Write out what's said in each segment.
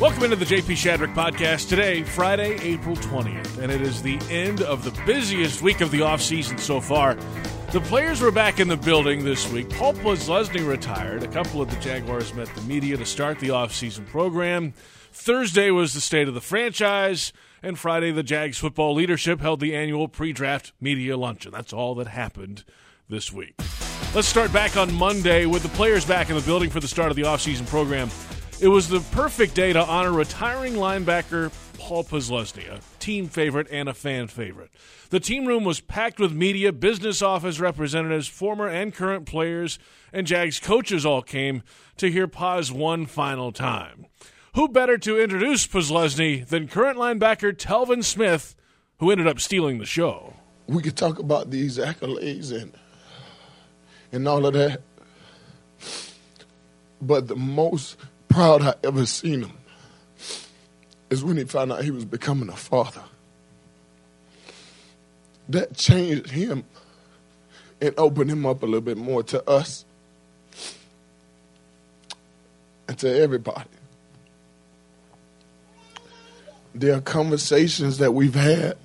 Welcome into the JP Shadrick podcast. Today, Friday, April 20th, and it is the end of the busiest week of the offseason so far. The players were back in the building this week. Paul Posluszny retired. A couple of the Jaguars met the media to start the offseason program. Thursday was the state of the franchise, and Friday, the Jags football leadership held the annual pre draft media luncheon. That's all that happened this week. Let's start back on Monday with the players back in the building for the start of the offseason program. It was the perfect day to honor retiring linebacker Paul Posluszny, a team favorite and a fan favorite. The team room was packed with media, business office representatives, former and current players, and Jags coaches all came to hear Poz one final time. Who better to introduce Posluszny than current linebacker Telvin Smith, who ended up stealing the show? We could talk about these accolades and and all of that, but the most proud I ever seen him is when he found out he was becoming a father. That changed him and opened him up a little bit more to us and to everybody. There are conversations that we've had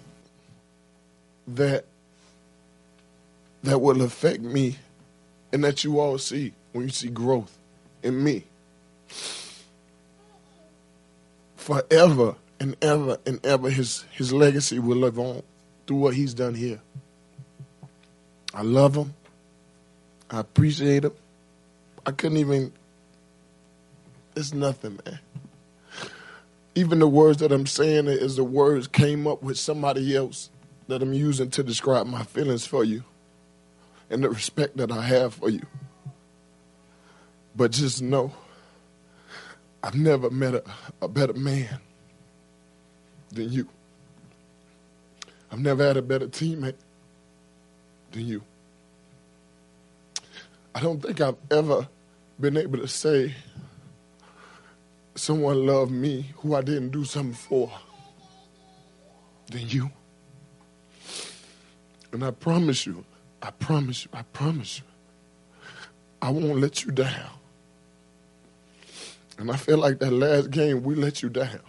that that will affect me and that you all see when you see growth in me forever and ever and ever his his legacy will live on through what he's done here. I love him. I appreciate him. I couldn't even it's nothing, man. Even the words that I'm saying is the words came up with somebody else that I'm using to describe my feelings for you and the respect that I have for you. But just know I've never met a, a better man than you. I've never had a better teammate than you. I don't think I've ever been able to say someone loved me who I didn't do something for than you. And I promise you, I promise you, I promise you, I won't let you down. And I feel like that last game, we let you down.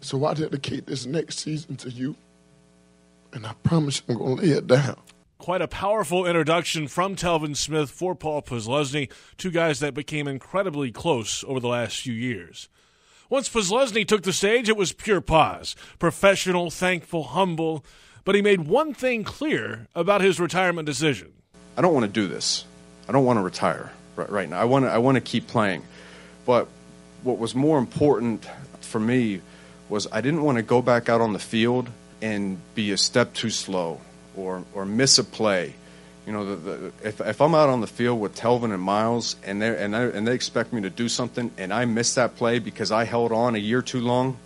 So I dedicate this next season to you. And I promise I'm going to lay it down. Quite a powerful introduction from Telvin Smith for Paul Posluszny, two guys that became incredibly close over the last few years. Once Posluszny took the stage, it was pure Poz. Professional, thankful, humble. But he made one thing clear about his retirement decision. I don't want to do this. I don't want to retire right, right now. I want to, I want to keep playing. But what was more important for me was I didn't want to go back out on the field and be a step too slow or, or miss a play. You know, the, the, if, if I'm out on the field with Telvin and Myles and, they and, and they expect me to do something and I miss that play because I held on a year too long,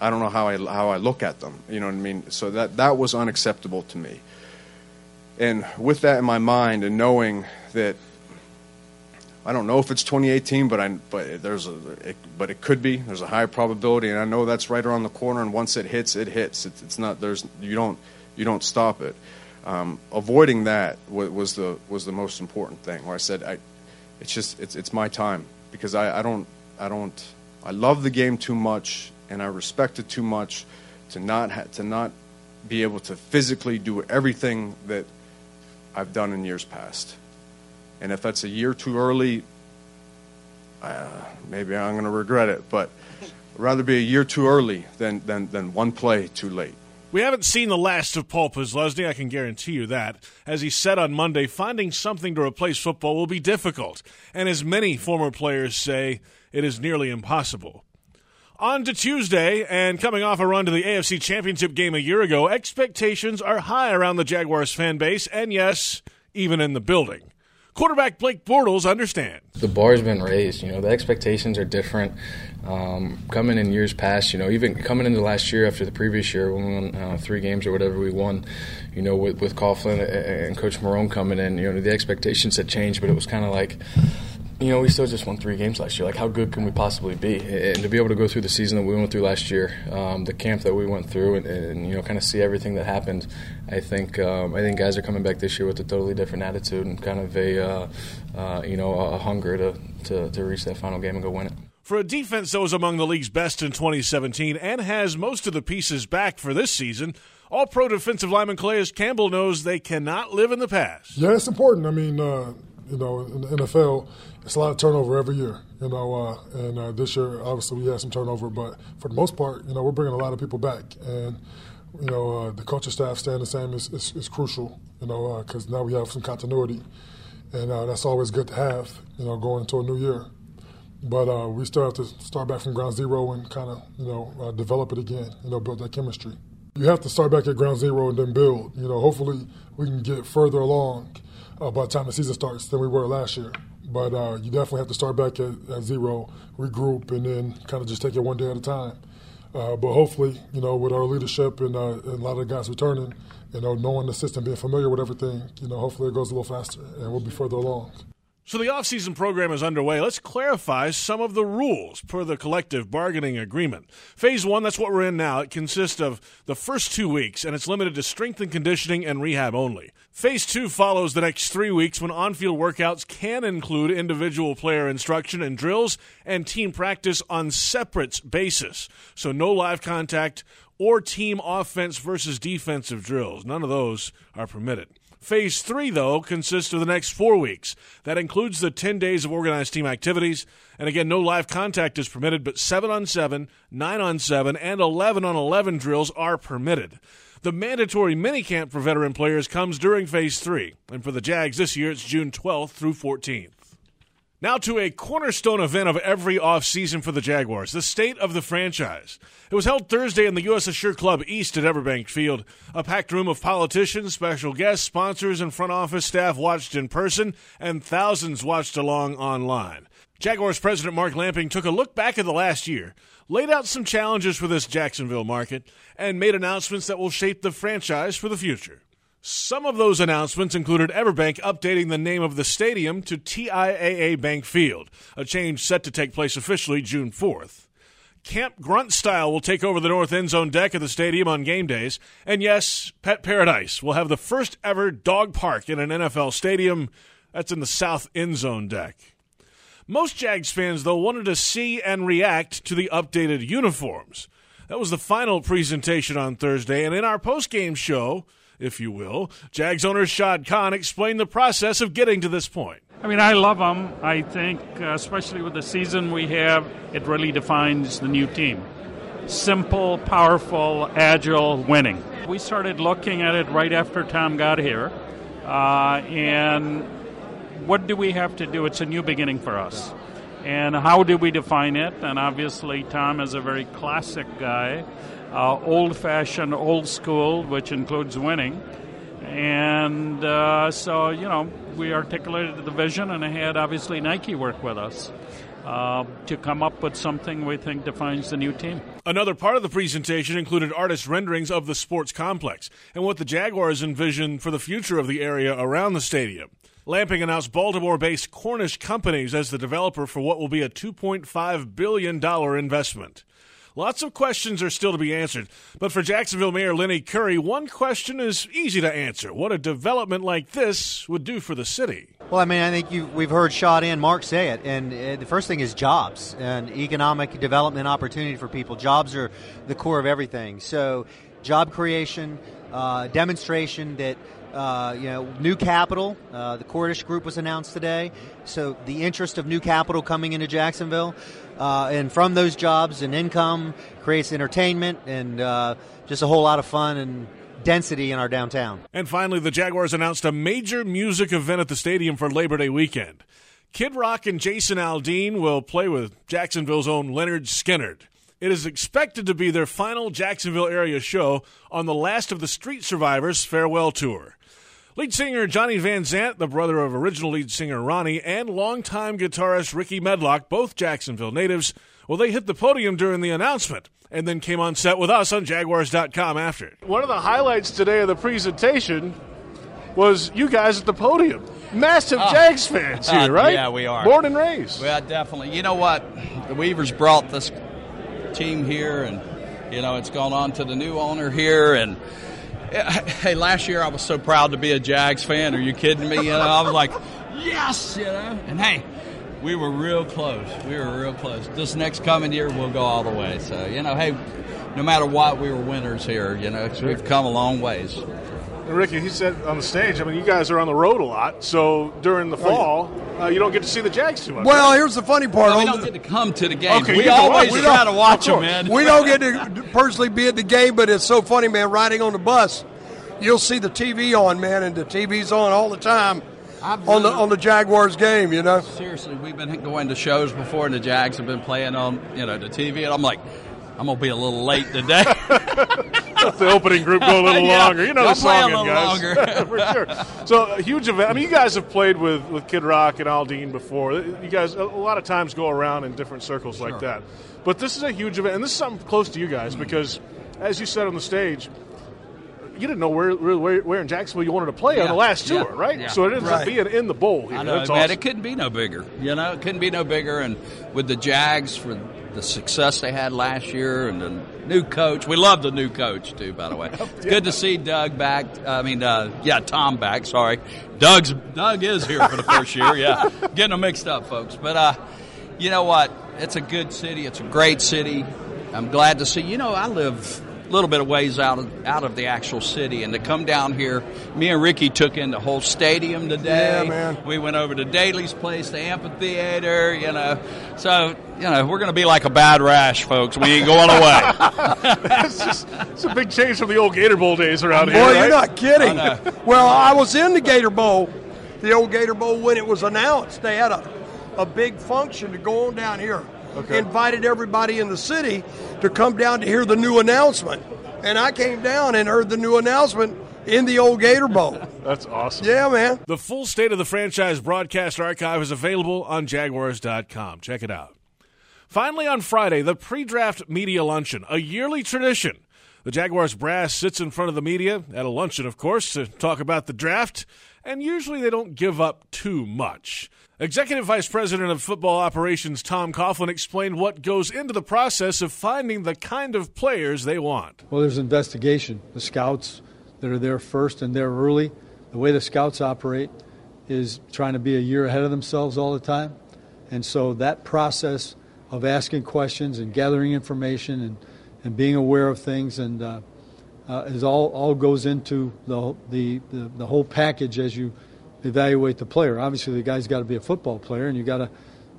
I don't know how I, how I look at them. You know what I mean? So that, that was unacceptable to me. And with that in my mind and knowing that I don't know if it's 2018, but I but there's a it, but it could be. There's a high probability, and I know that's right around the corner. And once it hits, it hits. It's, it's not there's you don't you don't stop it. Um, avoiding that was, was, the was the most important thing. Where I said I, it's just it's it's my time because I, I don't I don't I love the game too much and I respect it too much to not ha- to not be able to physically do everything that I've done in years past. And if that's a year too early, uh, maybe I'm going to regret it. But I'd rather be a year too early than, than, than one play too late. We haven't seen the last of Paul Posluszny, I can guarantee you that. As he said on Monday, finding something to replace football will be difficult. And as many former players say, it is nearly impossible. On to Tuesday, and coming off a run to the AFC Championship game a year ago, expectations are high around the Jaguars fan base, and yes, even in the building. Quarterback Blake Bortles understands. The bar's been raised. You know, the expectations are different. Um, coming in years past, you know, even coming into last year after the previous year, when we won uh, three games or whatever we won, you know, with, with Coughlin and Coach Marrone coming in, you know, the expectations had changed, but it was kind of like, you know, we still just won three games last year. Like, how good can we possibly be? And to be able to go through the season that we went through last year, um, the camp that we went through, and, and, you know, kind of see everything that happened, I think um, I think guys are coming back this year with a totally different attitude and kind of a uh, uh, you know a hunger to, to to reach that final game and go win it. For a defense that was among the league's best in 2017 and has most of the pieces back for this season, all pro defensive lineman Calais Campbell knows they cannot live in the past. Yeah, it's important. I mean, uh, you know, in the NFL, it's a lot of turnover every year. You know, uh, and uh, this year obviously we had some turnover, but for the most part, you know, we're bringing a lot of people back, and you know, uh, the coaching staff staying the same is, is, is crucial. You know, because uh, now we have some continuity, and uh, that's always good to have. You know, going into a new year. But uh, we still have to start back from ground zero and kind of, you know, develop it again. You know, build that chemistry. You have to start back at ground zero and then build. You know, hopefully we can get further along uh, by the time the season starts than we were last year. But uh, you definitely have to start back at, at, zero, regroup, and then kind of just take it one day at a time. Uh, but hopefully, you know, with our leadership and, uh, and, a lot of the guys returning, you know, knowing the system, being familiar with everything, you know, hopefully it goes a little faster and we'll be further along. So the offseason program is underway. Let's clarify some of the rules per the collective bargaining agreement. Phase one, that's what we're in now. It consists of the first two weeks, and it's limited to strength and conditioning and rehab only. Phase two follows the next three weeks when on field workouts can include individual player instruction and drills and team practice on separate basis. So no live contact or team offense versus defensive drills. None of those are permitted. Phase three, though, consists of the next four weeks. That includes the 10 days of organized team activities. And again, no live contact is permitted, but 7 on 7, 9 on 7, and 11 on 11 drills are permitted. The mandatory minicamp for veteran players comes during Phase 3. And for the Jags this year, it's June 12th through 14th. Now to a cornerstone event of every offseason for the Jaguars, the state of the franchise. It was held Thursday in the U.S. Assure Club East at Everbank Field. A packed room of politicians, special guests, sponsors, and front office staff watched in person, and thousands watched along online. Jaguars President Mark Lamping took a look back at the last year, laid out some challenges for this Jacksonville market, and made announcements that will shape the franchise for the future. Some of those announcements included Everbank updating the name of the stadium to TIAA Bank Field, a change set to take place officially June 4th. Camp Grunt Style will take over the north end zone deck of the stadium on game days. And yes, Pet Paradise will have the first ever dog park in an NFL stadium. That's in the south end zone deck. Most Jags fans, though, wanted to see and react to the updated uniforms. That was the final presentation on Thursday, and in our post-game show, if you will. Jags owner Shad Khan explained the process of getting to this point. I mean, I love them. I think, uh, especially with the season we have, it really defines the new team. Simple, powerful, agile, winning. We started looking at it right after Tom got here. Uh, and what do we have to do? It's a new beginning for us. And how do we define it? And obviously, Tom is a very classic guy uh, old fashioned, old school, which includes winning. And uh, so, you know, we articulated the vision and had obviously Nike work with us. Uh, to come up with something we think defines the new team. Another part of the presentation included artist renderings of the sports complex and what the Jaguars envision for the future of the area around the stadium. Lamping announced Baltimore based Cordish Companies as the developer for what will be a $2.5 billion investment. Lots of questions are still to be answered. But for Jacksonville Mayor Lenny Curry, one question is easy to answer. What a development like this would do for the city. Well, I mean, I think we've heard Shad and Mark say it. And uh, the first thing is jobs and economic development opportunity for people. Jobs are the core of everything. So, job creation, uh, demonstration that uh, you know, new capital. Uh, the Cordish Group was announced today, so the interest of new capital coming into Jacksonville, uh, and from those jobs and income creates entertainment and uh, just a whole lot of fun and density in our downtown. And finally, the Jaguars announced a major music event at the stadium for Labor Day weekend. Kid Rock and Jason Aldean will play with Jacksonville's own Lynyrd Skynyrd. It is expected to be their final Jacksonville area show on the last of the Street Survivors farewell tour. Lead singer Johnny Van Zant, the brother of original lead singer Ronnie, and longtime guitarist Rickey Medlocke, both Jacksonville natives, well, they hit the podium during the announcement and then came on set with us on Jaguars.com after. One of the highlights today of the presentation was you guys at the podium. Massive Jags fans here, Uh, right? yeah, we are. Born and raised. Well, definitely. You know what? The Weavers brought this team here, and you know it's gone on to the new owner here. And hey, last year I was so proud to be a Jags fan. Are you kidding me? You know, I was like, yes, you know. And hey, we were real close. We were real close. This next coming year, we'll go all the way. So you know, hey, no matter what, we were winners here. You know, we've come a long ways. And Ricky, he said on the stage, I mean, you guys are on the road a lot, so during the fall, uh, you don't get to see the Jags too much. Well, here's the funny part. Well, we don't get to come to the game. Okay, you we get to always watch. We try don't- to watch them, man. we don't get to personally be at the game, but it's so funny, man. Riding on the bus, you'll see the TV on, man, and the TV's on all the time I've on the on the Jaguars game. You know, Seriously, we've been going to shows before, and the Jags have been playing on you know the TV, and I'm like, I'm gonna be a little late today. the opening group go a little Yeah, longer. You know y'all the play a song, little guys. longer. For sure. So a huge event. I mean, you guys have played with, with Kid Rock and Aldean before. You guys a lot of times go around in different circles like that. But this is a huge event, and this is something close to you guys mm-hmm. because, as you said on the stage, you didn't know where where, where in Jacksonville you wanted to play on the last yeah, tour, right? yeah. So it ends up Right. being in the bowl. Here. I know, That's man. awesome. It couldn't be no bigger. You know, it couldn't be no bigger. And with the Jags for the success they had last year, and the new coach, we love the new coach too. By the way, it's good to see Doug back. I mean, uh, yeah, Tom back. Sorry, Doug's Doug is here for the first year. Yeah, getting them mixed up, folks. But uh, you know what? It's a good city. It's a great city. I'm glad to see. You know, I live little bit of ways out of out of the actual city, and to come down here, me and Ricky took in the whole stadium today. Yeah, man. We went over to Daly's place, the amphitheater. You know, so you know we're going to be like a bad rash, folks. We ain't going away. it's just it's a big change from the old Gator Bowl days around here. boy, here. you're not kidding. I. Well, I was in the Gator Bowl, the old Gator Bowl when it was announced. They had a a big function to go on down here. Invited everybody in the city to come down to hear the new announcement, and I came down and heard the new announcement in the old Gator Bowl. That's awesome. Yeah, man. The full state of the franchise broadcast archive is available on Jaguars.com. Check it out. Finally, on Friday, the pre draft media luncheon, a yearly tradition. The Jaguars brass sits in front of the media, at a luncheon, of course, to talk about the draft, and usually they don't give up too much. Executive Vice President of Football Operations Tom Coughlin explained what goes into the process of finding the kind of players they want. Well, there's investigation. The scouts that are there first and there early, the way the scouts operate is trying to be a year ahead of themselves all the time. And so that process of asking questions and gathering information and, and being aware of things and uh, uh, is all, all goes into the, the, the, the whole package as you evaluate the player. Obviously, the guy's got to be a football player, and you got to,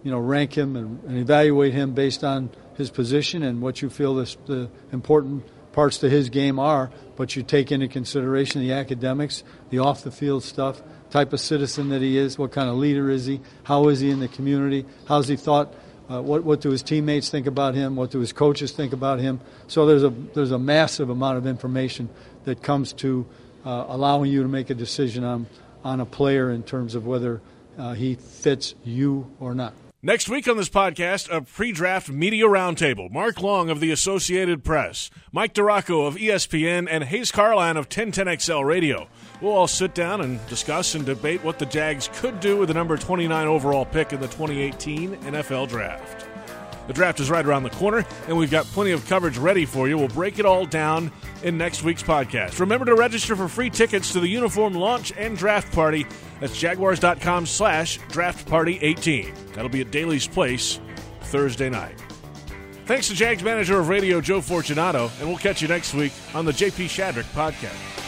you know, rank him and, and evaluate him based on his position and what you feel this, the important parts to his game are. But you take into consideration the academics, the off the field stuff, type of citizen that he is, what kind of leader is he, how is he in the community, how's he thought. Uh, what, what do his teammates think about him? What do his coaches think about him? So there's a there's a massive amount of information that comes to uh, allowing you to make a decision on on a player in terms of whether uh, he fits you or not. Next week on this podcast, a pre draft media roundtable. Mark Long of the Associated Press, Mike DiRocco of ESPN, and Hays Carlyon of 1010XL Radio. We'll all sit down and discuss and debate what the Jags could do with the number 29 overall pick in the 2018 NFL Draft. The draft is right around the corner, and we've got plenty of coverage ready for you. We'll break it all down in next week's podcast. Remember to register for free tickets to the uniform launch and draft party. That's jaguars.com slash draft party 18. That'll be at Daly's Place Thursday night. Thanks to Jags manager of radio Joe Fortunato, and we'll catch you next week on the JP Shadrick podcast.